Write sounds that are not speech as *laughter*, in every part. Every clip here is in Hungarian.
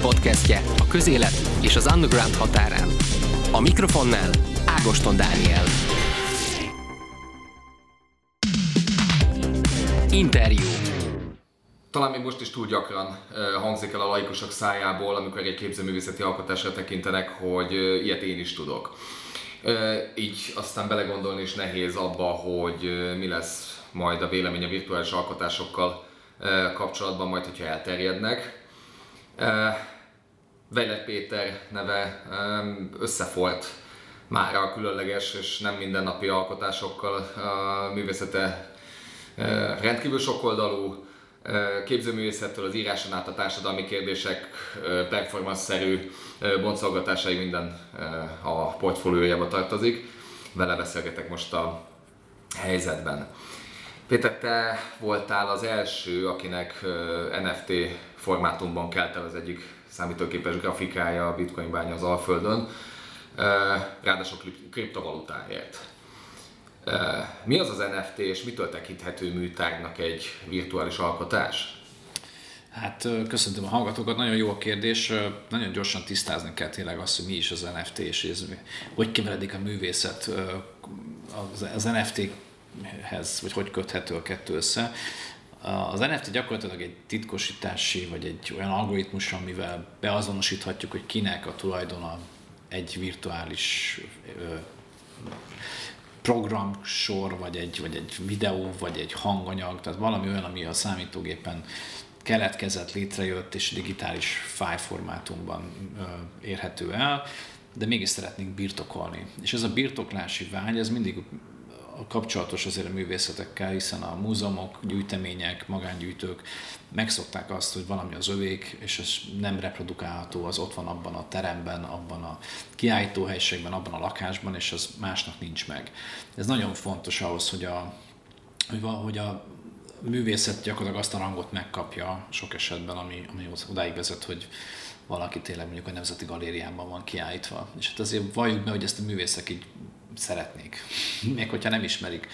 podcastje a közélet és az underground határán. A mikrofonnál Ágoston Dániel. Interjú. Talán még most is túl gyakran hangzik el a laikusok szájából, amikor egy képzőművészeti alkotásra tekintenek, hogy ilyet én is tudok. Így aztán belegondolni is nehéz abba, hogy mi lesz majd a vélemény a virtuális alkotásokkal kapcsolatban, majd hogyha elterjednek. Vejlet Péter neve összefolt már a különleges és nem mindennapi alkotásokkal a művészete rendkívül sokoldalú, képzőművészettől az íráson át a társadalmi kérdések performance-szerű boncolgatásai minden a portfóliójába tartozik. Vele beszélgetek most a helyzetben. Péter, te voltál az első, akinek NFT formátumban kelt el az egyik számítógépes grafikája a Bitcoin bánya az Alföldön, ráadásul kriptovalutáért. Mi az az NFT, és mitől tekinthető műtárnak egy virtuális alkotás? Hát köszöntöm a hallgatókat, nagyon jó a kérdés. Nagyon gyorsan tisztázni kell tényleg azt, hogy mi is az NFT, és ez, hogy keveredik a művészet az NFT-hez, vagy hogy köthető a kettő össze. Az NFT gyakorlatilag egy titkosítási, vagy egy olyan algoritmus, amivel beazonosíthatjuk, hogy kinek a tulajdona egy virtuális programsor, vagy egy, vagy egy videó, vagy egy hanganyag, tehát valami olyan, ami a számítógépen keletkezett, létrejött és digitális fájformátumban érhető el, de mégis szeretnénk birtokolni. És ez a birtoklási vágy, ez mindig kapcsolatos azért a művészetekkel, hiszen a múzeumok, gyűjtemények, magángyűjtők megszokták azt, hogy valami az övék, és ez nem reprodukálható, az ott van abban a teremben, abban a kiállítóhelyiségben, abban a lakásban, és az másnak nincs meg. Ez nagyon fontos ahhoz, hogy a, hogy a művészet gyakorlatilag azt a rangot megkapja sok esetben, ami, ami odáig vezet, hogy valaki tényleg mondjuk a Nemzeti Galériában van kiállítva. És hát azért valljuk be, hogy ezt a művészek így szeretnék. *laughs* Még hogyha nem ismerik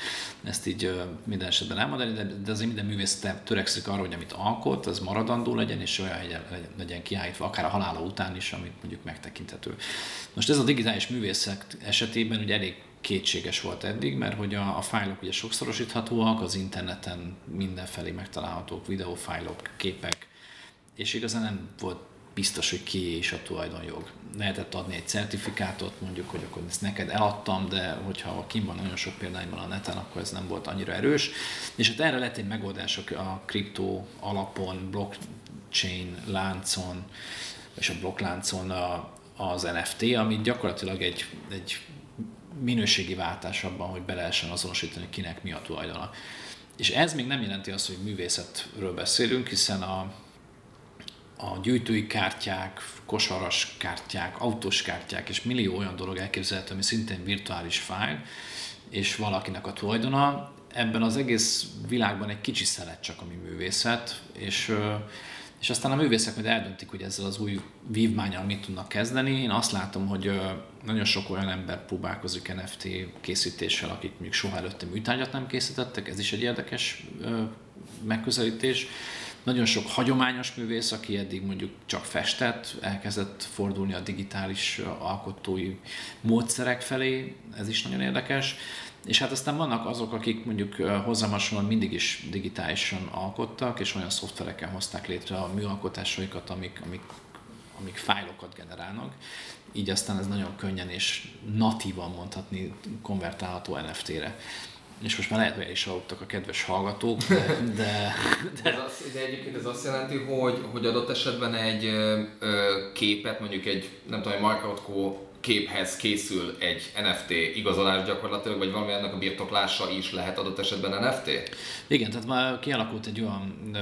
ezt így minden esetben elmondani, de, de azért minden művész törekszik arra, hogy amit alkot, az maradandó legyen, és olyan legyen, legyen kiállítva, akár a halála után is, amit mondjuk megtekinthető. Most ez a digitális művészek esetében ugye elég kétséges volt eddig, mert hogy a, a fájlok ugye sokszorosíthatóak, az interneten mindenfelé megtalálhatók videófájlok, képek, és igazán nem volt biztos, hogy ki is a tulajdonjog. Lehetett adni egy certifikátot, mondjuk, hogy akkor ezt neked eladtam, de hogyha kim van nagyon sok példányban a neten, akkor ez nem volt annyira erős. És hát erre lett egy megoldás a kriptó alapon, blockchain láncon, és a blokkláncon a, az NFT, ami gyakorlatilag egy, egy minőségi váltás abban, hogy be lehessen azonosítani, kinek mi a tulajdona. És ez még nem jelenti azt, hogy művészetről beszélünk, hiszen a, a gyűjtői kártyák, kosaras kártyák, autós kártyák és millió olyan dolog elképzelhető, ami szintén virtuális fájl, és valakinek a tulajdona. Ebben az egész világban egy kicsi szelet csak a mi művészet, és, és aztán a művészek majd eldöntik, hogy ezzel az új vívmányal mit tudnak kezdeni. Én azt látom, hogy nagyon sok olyan ember próbálkozik NFT készítéssel, akik még soha előtte műtárgyat nem készítettek, ez is egy érdekes megközelítés nagyon sok hagyományos művész, aki eddig mondjuk csak festett, elkezdett fordulni a digitális alkotói módszerek felé, ez is nagyon érdekes. És hát aztán vannak azok, akik mondjuk hozzám mindig is digitálisan alkottak, és olyan szoftvereken hozták létre a műalkotásaikat, amik, amik, amik fájlokat generálnak. Így aztán ez nagyon könnyen és natívan mondhatni konvertálható NFT-re és most már lehet, hogy is aludtak a kedves hallgatók, de... *laughs* De, de... Ez az, de egyébként ez azt jelenti, hogy, hogy adott esetben egy ö, képet, mondjuk egy, nem tudom, egy Markotko képhez készül egy NFT igazolás gyakorlatilag, vagy valami ennek a birtoklása is lehet adott esetben NFT? Igen, tehát már kialakult egy olyan ö,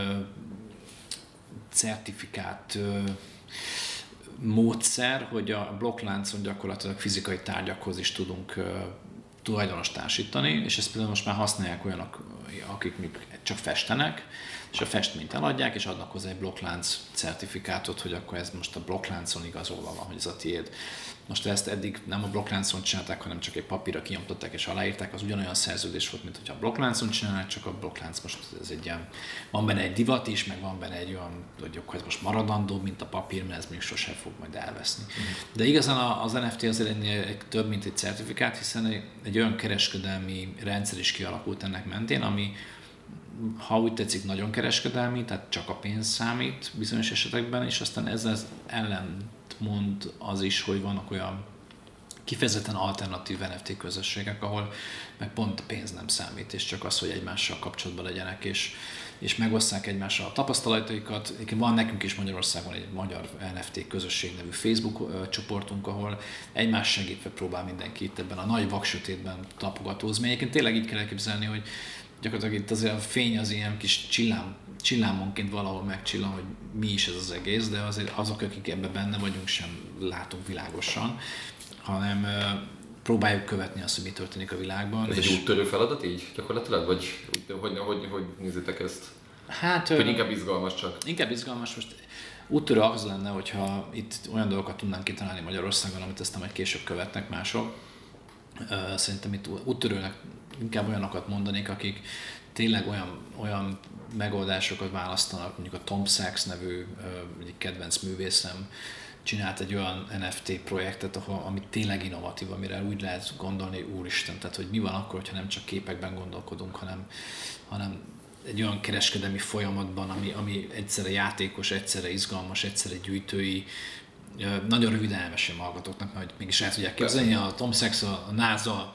certifikát ö, módszer, hogy a blokkláncon gyakorlatilag fizikai tárgyakhoz is tudunk tulajdonos társítani, és ezt például most már használják olyanok, akik még csak festenek, és a festményt eladják, és adnak hozzá egy blokklánc certifikátot, hogy akkor ez most a blokkláncon igazolva van, hogy ez a tiéd. Most ezt eddig nem a blokkláncon csinálták, hanem csak egy papírra kinyomtották és aláírták, az ugyanolyan szerződés volt, mint hogyha a blokkláncon csinálják, csak a blokklánc most ez egy ilyen, van benne egy divat is, meg van benne egy olyan, hogy ez most maradandó, mint a papír, mert ez még sosem fog majd elveszni. Uh-huh. De igazán az NFT azért egy, több, mint egy certifikát, hiszen egy olyan kereskedelmi rendszer is kialakult ennek mentén, ami ha úgy tetszik, nagyon kereskedelmi, tehát csak a pénz számít bizonyos esetekben, és aztán ezzel ellen mond az is, hogy vannak olyan kifejezetten alternatív NFT közösségek, ahol meg pont a pénz nem számít, és csak az, hogy egymással kapcsolatban legyenek, és, és megosszák egymással a tapasztalataikat. Van nekünk is Magyarországon egy magyar NFT közösség nevű Facebook csoportunk, ahol egymás segítve próbál mindenki itt ebben a nagy vaksötétben tapogatózni. Egyébként tényleg így kell elképzelni, hogy gyakorlatilag itt azért a fény az ilyen kis csillám, csillámonként valahol megcsillan, hogy mi is ez az egész, de azért azok, akik ebben benne vagyunk, sem látunk világosan, hanem próbáljuk követni azt, hogy mi történik a világban. Ez és... egy úttörő feladat így gyakorlatilag? Vagy hogy, hogy, hogy, hogy nézitek ezt? Hát, hogy inkább izgalmas csak? Inkább izgalmas. Most úttörő az lenne, hogyha itt olyan dolgokat tudnánk kitalálni Magyarországon, amit aztán majd később követnek mások. Szerintem itt úttörőnek inkább olyanokat mondanék, akik tényleg olyan, olyan megoldásokat választanak, mondjuk a Tom Sachs nevű egyik kedvenc művészem, csinált egy olyan NFT projektet, ahol, ami tényleg innovatív, amire úgy lehet gondolni, úristen, tehát hogy mi van akkor, hogyha nem csak képekben gondolkodunk, hanem, hanem egy olyan kereskedelmi folyamatban, ami, ami egyszerre játékos, egyszerre izgalmas, egyszerre gyűjtői, nagyon röviden elmesélem hallgatóknak, mert mégis el tudják képzelni. A Tom Sachs, a NASA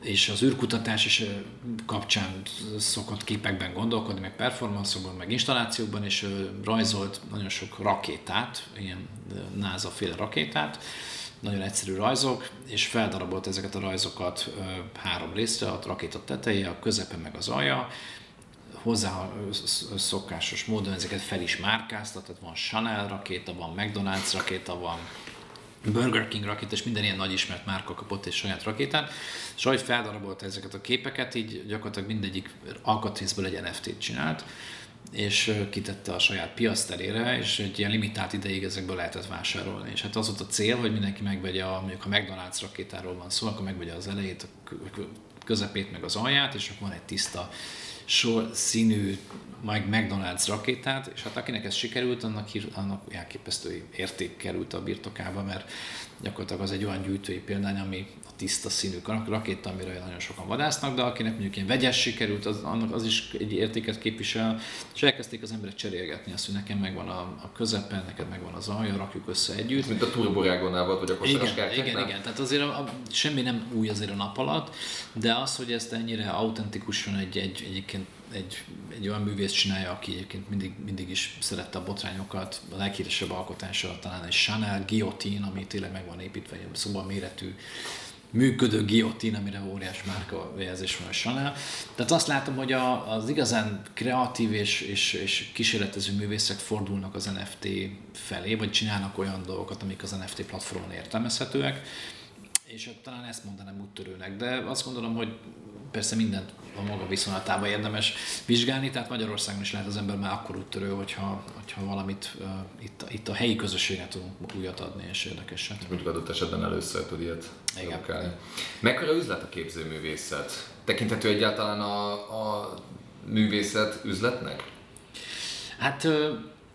és az űrkutatás is kapcsán szokott képekben gondolkodni, meg performanszokban, meg installációkban, és rajzolt nagyon sok rakétát, ilyen NASA féle rakétát, nagyon egyszerű rajzok, és feldarabolt ezeket a rajzokat három részre, a rakéta teteje, a közepe meg az alja, hozzá szokásos módon ezeket fel is márkáztat, tehát van Chanel rakéta, van McDonald's rakéta, van Burger King rakéta, és minden ilyen nagy ismert márka kapott egy saját rakétát, és ahogy feldarabolta ezeket a képeket, így gyakorlatilag mindegyik alkatrészből egy NFT-t csinált, és kitette a saját piaszterére, és egy ilyen limitált ideig ezekből lehetett vásárolni. És hát az volt a cél, hogy mindenki megvegye, a, mondjuk a McDonald's rakétáról van szó, akkor megvegye az elejét, a közepét, meg az alját, és akkor van egy tiszta sor színű Mike McDonald's rakétát, és hát akinek ez sikerült, annak, annak elképesztő érték került a birtokába, mert gyakorlatilag az egy olyan gyűjtői példány, ami a tiszta színű rakéta, amire nagyon sokan vadásznak, de akinek mondjuk ilyen vegyes sikerült, az, annak az is egy értéket képvisel, és elkezdték az emberek cserélgetni azt, hogy nekem megvan a, a közepe, neked megvan az alja, rakjuk össze együtt. Mint a turborágonál vagy a igen, igen, igen, tehát azért a, a, semmi nem új azért a nap alatt, de az, hogy ezt ennyire autentikusan egy, egy, egyébként egy, egy olyan művész csinálja, aki egyébként mindig, mindig is szerette a botrányokat. A leghíresebb alkotása talán egy Chanel guillotine, ami tényleg meg van építve, egy szoba méretű működő guillotine, amire óriás márka jelzés van a Chanel. Tehát azt látom, hogy a, az igazán kreatív és, és, és kísérletező művészek fordulnak az NFT felé, vagy csinálnak olyan dolgokat, amik az NFT platformon értelmezhetőek és talán ezt mondanám úttörőnek, de azt gondolom, hogy persze mindent a maga viszonylatában érdemes vizsgálni, tehát Magyarországon is lehet az ember már akkor úttörő, hogyha, hogyha valamit uh, itt, itt a helyi közösséget tudunk újat adni, és érdekeset. Mondjuk adott esetben először tud ilyet Igen. Mekkora üzlet a képzőművészet? Tekinthető egyáltalán a, a művészet üzletnek? Hát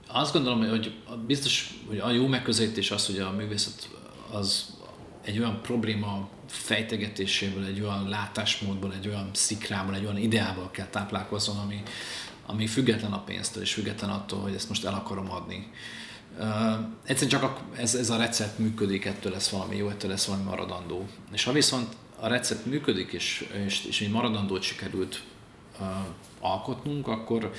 azt gondolom, hogy biztos, hogy a jó megközelítés az, hogy a művészet az egy olyan probléma fejtegetéséből, egy olyan látásmódból, egy olyan szikrából, egy olyan ideával kell táplálkozzon, ami, ami független a pénztől, és független attól, hogy ezt most el akarom adni. Uh, egyszerűen csak a, ez, ez a recept működik, ettől lesz valami jó, ettől lesz valami maradandó. És ha viszont a recept működik, és, és, és egy maradandót sikerült uh, alkotnunk, akkor,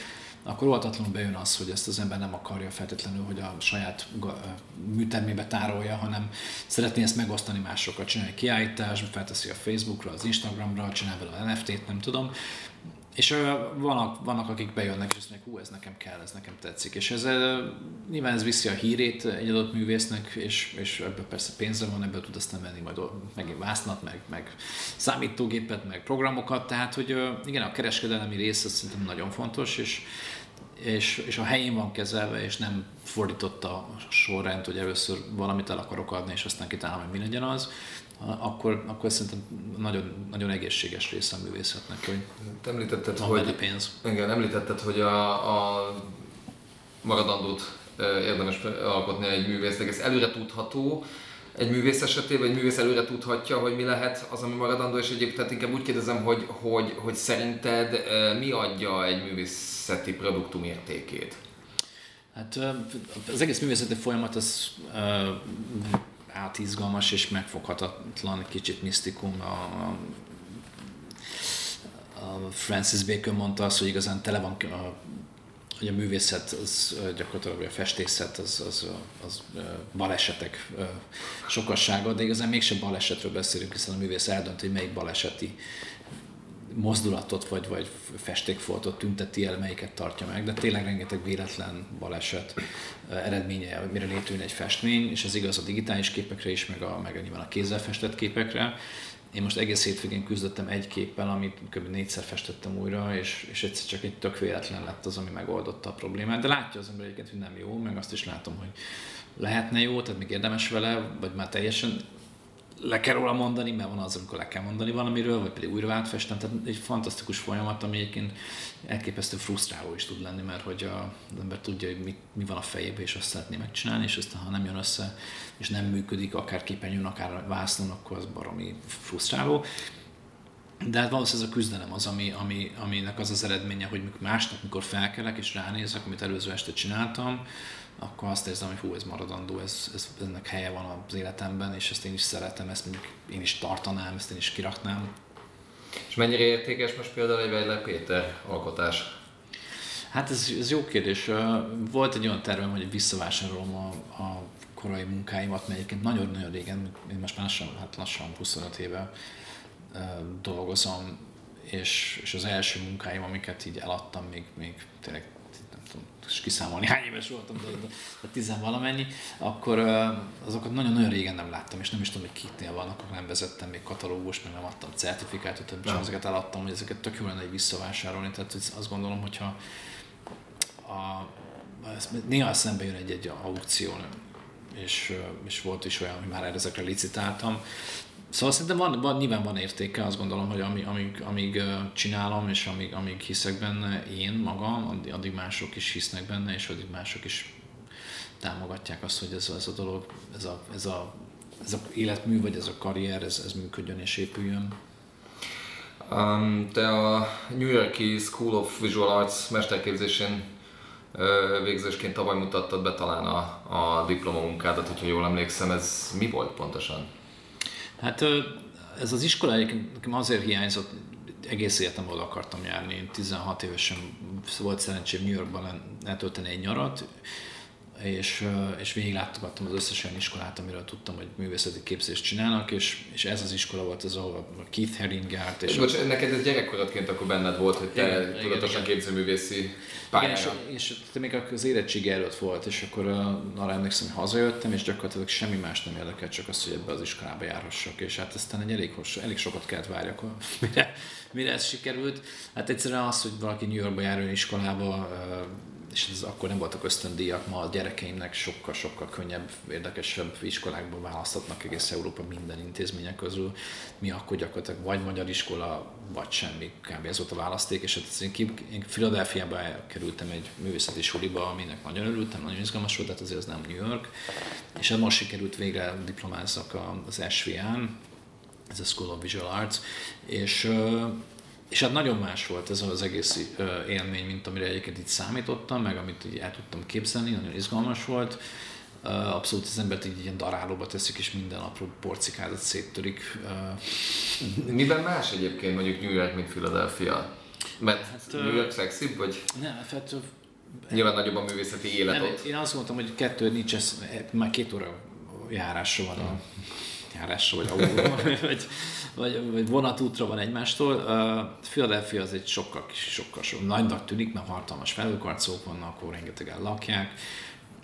akkor óvatatlanul bejön az, hogy ezt az ember nem akarja feltétlenül, hogy a saját műtermébe tárolja, hanem szeretné ezt megosztani másokkal, csinálni kiállítást, felteszi a Facebookra, az Instagramra, csinál belőle NFT-t, nem tudom. És vannak, vannak, akik bejönnek, és azt mondják, hú, ez nekem kell, ez nekem tetszik. És ez, nyilván ez viszi a hírét egy adott művésznek, és, és ebből persze pénzre van, ebből tud aztán venni majd megint vásznat, meg, meg számítógépet, meg programokat. Tehát, hogy igen, a kereskedelmi rész az szerintem nagyon fontos, és és, és a helyén van kezelve, és nem fordította a sorrend, hogy először valamit el akarok adni, és aztán kitálom, hogy mi legyen az, akkor, akkor szerintem nagyon, nagyon egészséges része a művészetnek, hogy említetted, van hogy, pénz. Igen, említetted, hogy a, a maradandót érdemes alkotni egy művésznek. Ez előre tudható, egy művész esetében, egy művész előre tudhatja, hogy mi lehet az, ami maradandó, és egyébként tehát inkább úgy kérdezem, hogy, hogy, hogy szerinted mi adja egy művészeti produktum értékét? Hát az egész művészeti folyamat az átizgalmas és megfoghatatlan, kicsit misztikum. A, a Francis Bacon mondta azt, hogy igazán tele van a hogy a művészet, az gyakorlatilag a festészet, az, az, az balesetek sokassága, de igazán mégsem balesetről beszélünk, hiszen a művész eldönt, hogy melyik baleseti mozdulatot vagy, vagy festékfoltot tünteti el, melyiket tartja meg, de tényleg rengeteg véletlen baleset eredménye, mire létrejön egy festmény, és ez igaz a digitális képekre is, meg, a, meg nyilván a kézzel festett képekre. Én most egész hétvégén küzdöttem egy képpel, amit kb. négyszer festettem újra, és, és egyszer csak egy tök véletlen lett az, ami megoldotta a problémát. De látja az ember egyébként, hogy nem jó, meg azt is látom, hogy lehetne jó, tehát még érdemes vele, vagy már teljesen le kell róla mondani, mert van az, amikor le kell mondani valamiről, vagy pedig újra átfestem. Tehát egy fantasztikus folyamat, ami egyébként elképesztő frusztráló is tud lenni, mert hogy a, az ember tudja, hogy mi, mi van a fejében, és azt szeretné megcsinálni, és aztán ha nem jön össze, és nem működik, akár képernyőn, akár vásznon, akkor az baromi frusztráló. De hát valószínűleg ez a küzdelem az, ami, ami, aminek az az eredménye, hogy másnap, mikor felkelek és ránézek, amit előző este csináltam, akkor azt érzem, hogy hú, ez maradandó, ez, ez, ennek helye van az életemben, és ezt én is szeretem, ezt mondjuk én is tartanám, ezt én is kiraknám. És mennyire értékes most például egy Weiler Péter alkotás? Hát ez, ez jó kérdés. Volt egy olyan tervem, hogy visszavásárolom a, a korai munkáimat, mert egyébként nagyon-nagyon régen, én most már lassan, hát lassan 25 éve dolgozom, és, és az első munkáim, amiket így eladtam, még, még tényleg és kiszámolni hány éves voltam, de, de, de tizen valamennyi, akkor azokat nagyon-nagyon régen nem láttam, és nem is tudom, hogy kiknél vannak, akkor nem vezettem még katalógust, meg nem adtam certifikátot, és ezeket eladtam, hogy ezeket tök jó lenne egy visszavásárolni, tehát azt gondolom, hogyha a, néha szembe jön egy-egy aukció, és, és volt is olyan, hogy már ezekre licitáltam, Szóval szerintem van, van, nyilván van értéke, azt gondolom, hogy amíg, amíg, amíg csinálom, és amíg, amíg hiszek benne én magam, addig, mások is hisznek benne, és addig mások is támogatják azt, hogy ez, ez a dolog, ez a, ez a, ez a életmű, vagy ez a karrier, ez, ez működjön és épüljön. Um, te a New Yorki School of Visual Arts mesterképzésén végzősként tavaly mutattad be talán a, a diplomamunkádat, hogyha jól emlékszem, ez mi volt pontosan? Hát ez az iskola nekem azért hiányzott, egész életem oda akartam járni. Én 16 évesen volt szerencsém New Yorkban eltölteni egy nyarat, és, és végig látogattam az összes olyan iskolát, amiről tudtam, hogy művészeti képzést csinálnak, és, és ez az iskola volt az, ahol a Keith Haring járt. És Bocs, a... neked ez gyerekkorodként akkor benned volt, hogy te igen, tudatosan igen, képzőművészi pályára. Igen, és, és te még az érettségi előtt volt, és akkor arra emlékszem, hogy hazajöttem, és gyakorlatilag semmi más nem érdekelt, csak az, hogy ebbe az iskolába járhassak, és hát aztán egy elég, hosszú, elég sokat kellett várjak, *laughs* mire, mire ez sikerült. Hát egyszerűen az, hogy valaki New Yorkba járjon iskolába, és ez akkor nem voltak ösztöndíjak, ma a gyerekeimnek sokkal-sokkal könnyebb, érdekesebb iskolákból választhatnak egész Európa minden intézmények közül. Mi akkor gyakorlatilag vagy magyar iskola, vagy semmi, kb. ez volt a választék, és hát én, ki, én Philadelphiába kerültem egy művészeti suliba, aminek nagyon örültem, nagyon izgalmas volt, tehát azért az nem New York, és hát most sikerült végre diplomázzak az SVN, ez a School of Visual Arts, és és hát nagyon más volt ez az egész élmény, mint amire egyébként itt számítottam, meg amit így el tudtam képzelni, nagyon izgalmas volt. Abszolút az embert így ilyen darálóba teszik, és minden apró porcikádat széttörik. Miben más egyébként mondjuk New York, mint Philadelphia? Mert hát, New York szexibb, vagy? Nem, hát Nyilván nagyobb a művészeti élet nem, Én azt mondtam, hogy kettő nincs, ez, már két óra járásra van a járásra, vagy autóra, *laughs* vagy, vagy, vagy vonatútra van egymástól. Uh, Philadelphia az egy sokkal kis, sokkal sok nagynak tűnik, mert hatalmas felőkarcók vannak, akkor rengetegen lakják.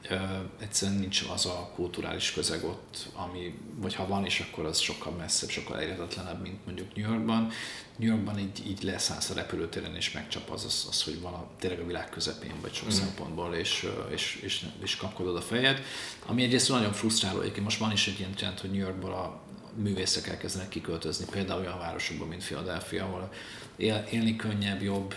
ö, egyszerűen nincs az a kulturális közeg ott, ami, vagy ha van is, akkor az sokkal messzebb, sokkal elérhetetlenebb, mint mondjuk New Yorkban. New Yorkban így, így leszállsz a repülőtéren, és megcsap az, az, az hogy van a, tényleg a világ közepén, vagy sok mm. szempontból, és, és, és, és kapkodod a fejed. Ami egyrészt nagyon frusztráló, egyébként most van is egy ilyen trend, hogy New Yorkból a művészek elkezdenek kiköltözni, például olyan városokban, mint Philadelphia, ahol él, élni könnyebb, jobb,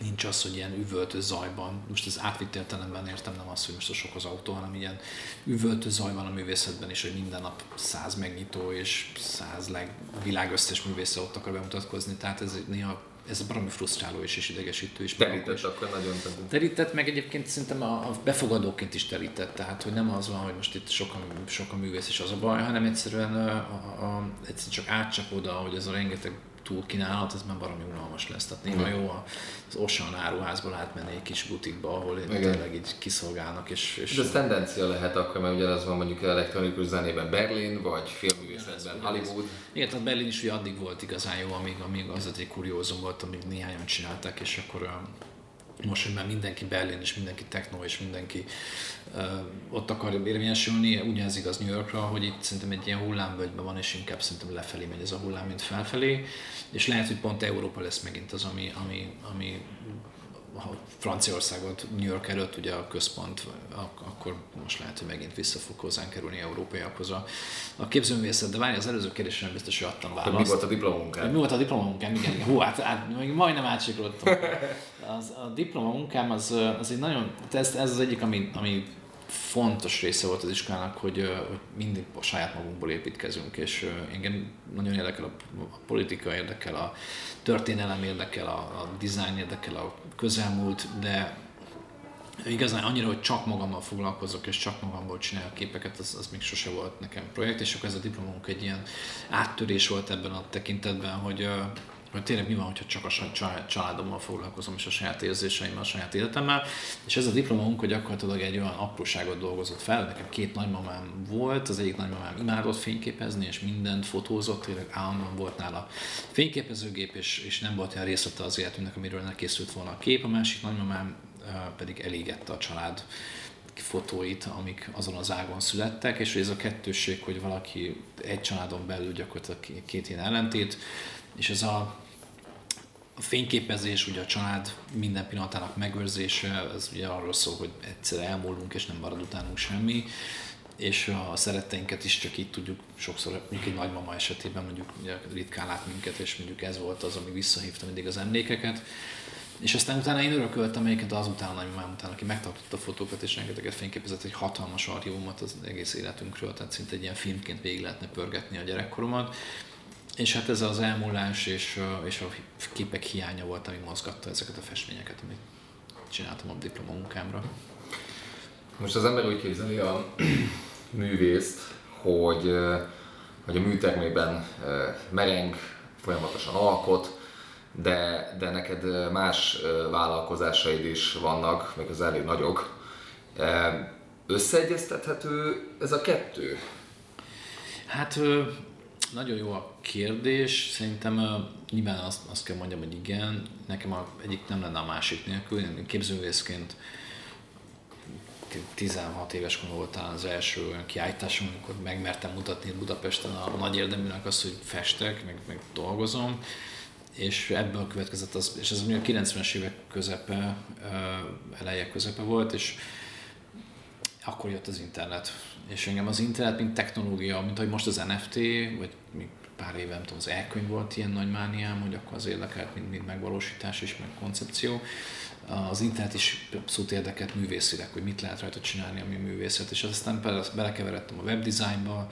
nincs az, hogy ilyen üvöltő zajban, most az átvitt értelemben értem nem az, hogy most a sok az autó, hanem ilyen üvöltő zaj van a művészetben is, hogy minden nap száz megnyitó és száz leg világösszes művésze ott akar bemutatkozni, tehát ez néha ez baromi frusztráló és, és idegesítő is. Terített akkor nagyon terített. Terített, meg egyébként szerintem a, a befogadóként is terített, tehát hogy nem az van, hogy most itt sokan, sokan művész is az a baj, hanem egyszerűen, a, a, a, egyszerűen csak átcsap oda, hogy ez a rengeteg túlkínálat, ez már baromi unalmas lesz. Tehát néha jó az Ocean áruházból átmenni egy kis butikba, ahol Igen. tényleg így kiszolgálnak. És, és De ez tendencia lehet akkor, mert ugyanaz van mondjuk elektronikus zenében Berlin, vagy filmművészetben Hollywood. Igen, tehát Berlin is ugye addig volt igazán jó, amíg, amíg az egy kuriózum volt, amíg néhányan csinálták, és akkor most, hogy már mindenki Berlin, és mindenki techno, és mindenki uh, ott akar érvényesülni, ugyanez igaz New Yorkra, hogy itt szerintem egy ilyen hullámvölgyben van, és inkább szerintem lefelé megy ez a hullám, mint felfelé, és lehet, hogy pont Európa lesz megint az, ami, ami, ami Franciaországot New York előtt ugye a központ, akkor most lehet, hogy megint vissza fog hozzánk kerülni európaiakhoz a, a képzőművészet. De várj, az előző kérdésre biztos, hogy adtam választ. Mi volt a diplomunkám? Mi volt a diplomunkám? Igen, igen. Hú, hát, hát majdnem átsiklottam. Az, a diplomunkám az, az egy nagyon, ez, ez az egyik, ami, ami fontos része volt az iskolának, hogy, hogy mindig a saját magunkból építkezünk, és engem nagyon érdekel a, a politika, érdekel a történelem, érdekel a, a design, érdekel a közelmúlt, de igazán annyira, hogy csak magammal foglalkozok, és csak magamból csinálok képeket, az, az még sose volt nekem projekt, és akkor ez a diplomunk egy ilyen áttörés volt ebben a tekintetben, hogy hogy tényleg mi van, hogyha csak a családommal foglalkozom, és a saját érzéseimmel, a saját életemmel. És ez a diplomunk, hogy gyakorlatilag egy olyan apróságot dolgozott fel. Nekem két nagymamám volt, az egyik nagymamám imádott fényképezni, és mindent fotózott, tényleg állandóan volt nála fényképezőgép, és, és nem volt olyan részlete az életünknek, amiről ne készült volna a kép. A másik nagymamám pedig elégette a család fotóit, amik azon az ágon születtek, és ez a kettősség, hogy valaki egy családon belül gyakorlatilag két ilyen ellentét, és ez a a fényképezés, ugye a család minden pillanatának megőrzése, az ugye arról szól, hogy egyszer elmúlunk és nem marad utánunk semmi, és a szeretteinket is csak így tudjuk sokszor, mondjuk egy nagymama esetében mondjuk ritkán lát minket, és mondjuk ez volt az, ami visszahívta mindig az emlékeket. És aztán utána én örököltem egyébként azután a nagymamám után, aki megtartotta a fotókat és rengeteget fényképezett egy hatalmas archívumot az egész életünkről, tehát szinte egy ilyen filmként végig lehetne pörgetni a gyerekkoromat. És hát ez az elmúlás és, és a képek hiánya volt, ami mozgatta ezeket a festményeket, amit csináltam a diplomunkámra. Most az ember úgy képzeli a *clears throat* művészt, hogy, hogy a műtermében mereng, folyamatosan alkot, de, de neked más vállalkozásaid is vannak, még az elég nagyok. Összeegyeztethető ez a kettő? Hát nagyon jó a kérdés. Szerintem nyilván azt, azt kell mondjam, hogy igen. Nekem a, egyik nem lenne a másik nélkül. Én képzővészként 16 éves korom volt talán az első olyan kiállításom, amikor megmertem mutatni Budapesten a nagy érdeműnek azt, hogy festek, meg, meg dolgozom és ebből következett az, és ez a 90-es évek közepe, eleje közepe volt, és akkor jött az internet. És engem az internet, mint technológia, mint hogy most az NFT, vagy pár éve, nem tudom, az elkönyv volt ilyen nagy mániám, hogy akkor az érdekelt, mint, mint megvalósítás és meg koncepció. Az internet is abszolút érdekelt művészileg, hogy mit lehet rajta csinálni, ami művészet, és aztán belekeveredtem a webdesignba,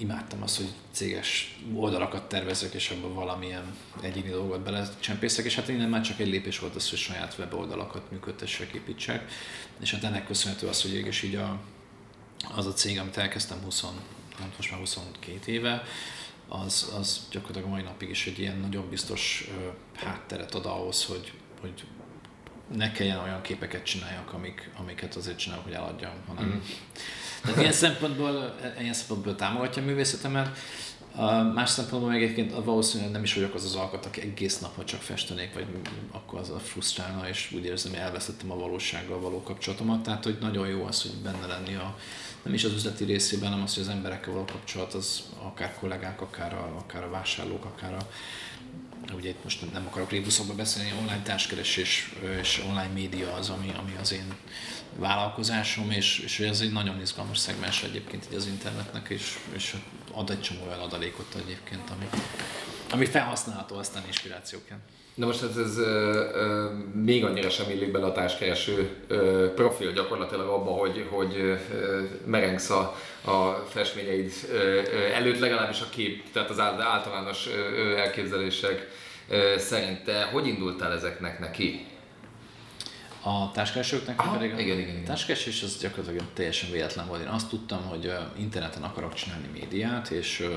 imádtam azt, hogy céges oldalakat tervezek, és abban valamilyen egyéni dolgot belecsempészek, és hát innen már csak egy lépés volt az, hogy saját weboldalakat működtessek, építsek, és hát ennek köszönhető az, hogy és így a, az a cég, amit elkezdtem 20, hát most már 22 éve, az, az gyakorlatilag a mai napig is egy ilyen nagyon biztos ö, hátteret ad ahhoz, hogy, hogy ne kelljen olyan képeket csináljak, amik, amiket azért csinálok, hogy eladjam, hanem mm. Tehát ilyen szempontból, ilyen szempontból támogatja a művészetemet. Más szempontból meg egyébként valószínűleg nem is vagyok az az alkat, aki egész nap, ha csak festenék, vagy akkor az a frusztrálna, és úgy érzem, hogy elvesztettem a valósággal való kapcsolatomat. Tehát, hogy nagyon jó az, hogy benne lenni a, nem is az üzleti részében, hanem az, hogy az emberekkel való kapcsolat, az akár kollégák, akár a, akár a vásárlók, akár a, ugye itt most nem akarok rébuszokba beszélni, online társkeresés és online média az, ami, ami az én vállalkozásom, és, és ez egy nagyon izgalmas szegmens egyébként így az internetnek, és, és ad egy csomó olyan adalékot egyébként, ami, ami felhasználható aztán inspirációként. Na most ez, ez ö, ö, még annyira sem illik bele a társkereső ö, profil gyakorlatilag abba, hogy, hogy ö, merengsz a, a festményeid ö, ö, előtt, legalábbis a kép, tehát az általános ö, elképzelések ö, szerint. Te hogy indultál ezeknek neki? A társkeresőknek Aha, pedig? Igen, igen, igen. A társkeresés az gyakorlatilag teljesen véletlen volt. Én azt tudtam, hogy interneten akarok csinálni médiát, és,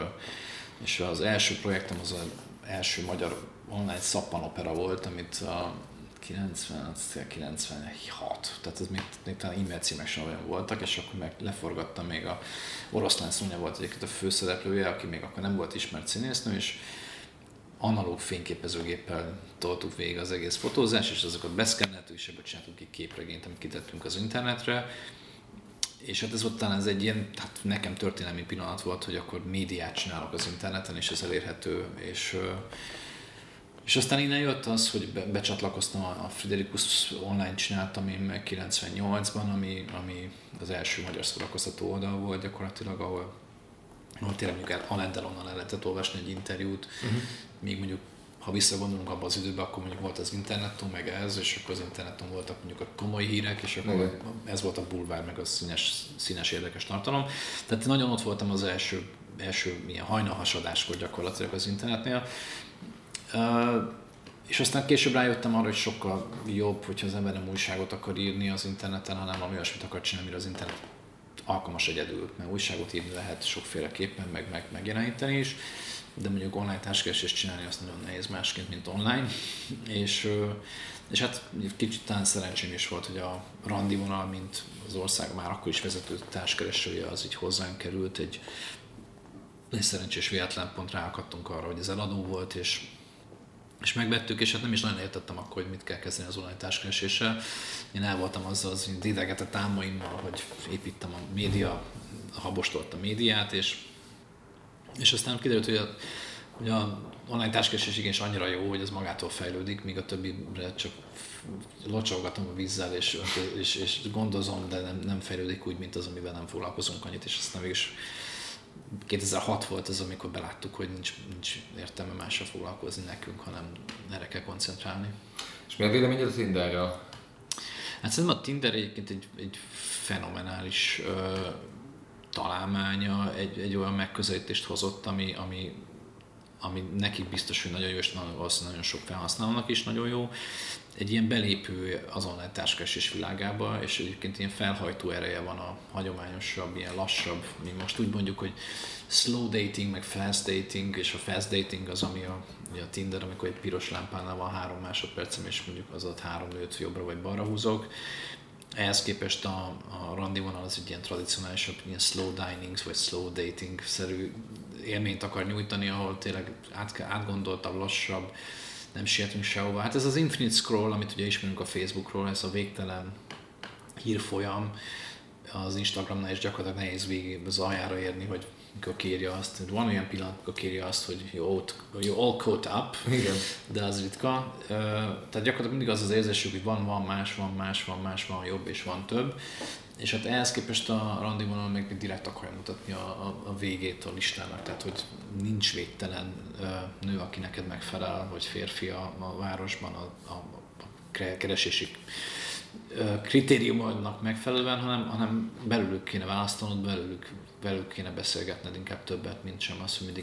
és az első projektem az az első magyar online szappanopera volt, amit a 96, tehát ez még, még talán e-mail címek sem olyan voltak, és akkor meg leforgattam még a Oroszlán Szonya volt egyébként a főszereplője, aki még akkor nem volt ismert színésznő, és analóg fényképezőgéppel toltuk végig az egész fotózás, és azokat beszkenneltük, és ebből csináltunk egy képregényt, amit kitettünk az internetre. És hát ez volt talán ez egy ilyen, hát nekem történelmi pillanat volt, hogy akkor médiát csinálok az interneten, és ez elérhető, és és aztán innen jött az, hogy be, becsatlakoztam a Friderikus online csináltam én meg 98-ban, ami, ami az első magyar szórakoztató oldal volt gyakorlatilag, ahol, ahol tényleg mondjuk Alain Delonnal el lehetett olvasni egy interjút, uh-huh. még mondjuk ha visszagondolunk abban az időben, akkor mondjuk volt az interneton, meg ez, és akkor az interneton voltak mondjuk a komoly hírek, és akkor Igen. ez volt a bulvár, meg a színes, színes érdekes tartalom. Tehát nagyon ott voltam az első, első ilyen hajnalhasadáskor gyakorlatilag az internetnél, és aztán később rájöttem arra, hogy sokkal jobb, hogyha az ember nem újságot akar írni az interneten, hanem valami olyasmit akar csinálni, amire az internet alkalmas egyedül, mert újságot írni lehet sokféleképpen, meg, meg megjeleníteni is, de mondjuk online társkeresést csinálni azt nagyon nehéz másként, mint online, és, és hát kicsit talán szerencsém is volt, hogy a randi vonal, mint az ország már akkor is vezető társkeresője, az így hozzánk került, egy, egy szerencsés véletlen pont ráakadtunk arra, hogy ez eladó volt, és és megvettük, és hát nem is nagyon értettem akkor, hogy mit kell kezdeni az online társkereséssel. Én el voltam azzal az idegetett álmaimmal, hogy építem a média, habostolt a médiát, és, és aztán kiderült, hogy a, hogy a online társkeresés is annyira jó, hogy ez magától fejlődik, míg a többire csak locsolgatom a vízzel, és, és, és gondozom, de nem, nem fejlődik úgy, mint az, amivel nem foglalkozunk annyit, és aztán mégis 2006 volt az, amikor beláttuk, hogy nincs, nincs értelme mással foglalkozni nekünk, hanem erre kell koncentrálni. És mi a véleményed a Tinderről? Hát szerintem a Tinder egyébként egy, egy fenomenális ö, találmánya, egy, egy olyan megközelítést hozott, ami, ami, ami nekik biztos, hogy nagyon jó, és valószínűleg nagyon sok felhasználónak is nagyon jó. Egy ilyen belépő az online társkeresés világába, és egyébként ilyen felhajtó ereje van a hagyományosabb, ilyen lassabb, mi most úgy mondjuk, hogy slow dating, meg fast dating, és a fast dating az, ami a, a Tinder, amikor egy piros lámpánál van három másodpercem, és mondjuk az ott három nőt jobbra vagy balra húzok. Ehhez képest a, a randi vonal az egy ilyen tradicionálisabb, ilyen slow dining vagy slow dating-szerű élményt akar nyújtani, ahol tényleg át, átgondoltabb, lassabb, nem sietünk sehova. Hát ez az infinite scroll, amit ugye ismerünk a Facebookról, ez a végtelen hírfolyam, az Instagramnál is gyakorlatilag nehéz végig az aljára érni, hogy mikor kérje azt, van olyan pillanat, amikor kérje azt, hogy you, all caught up, Igen. de az ritka. Tehát gyakorlatilag mindig az az érzésük, hogy van, van más, van más, van más, van jobb és van több. És hát ehhez képest a randi vonal még direkt akarja mutatni a, a, a végét a listának, tehát hogy nincs végtelen nő, aki neked megfelel, vagy férfi a, a városban a, a, a keresési kritériumodnak megfelelően, hanem, hanem belülük kéne választanod, belülük, belülük kéne beszélgetned inkább többet, mint sem az, hogy mindig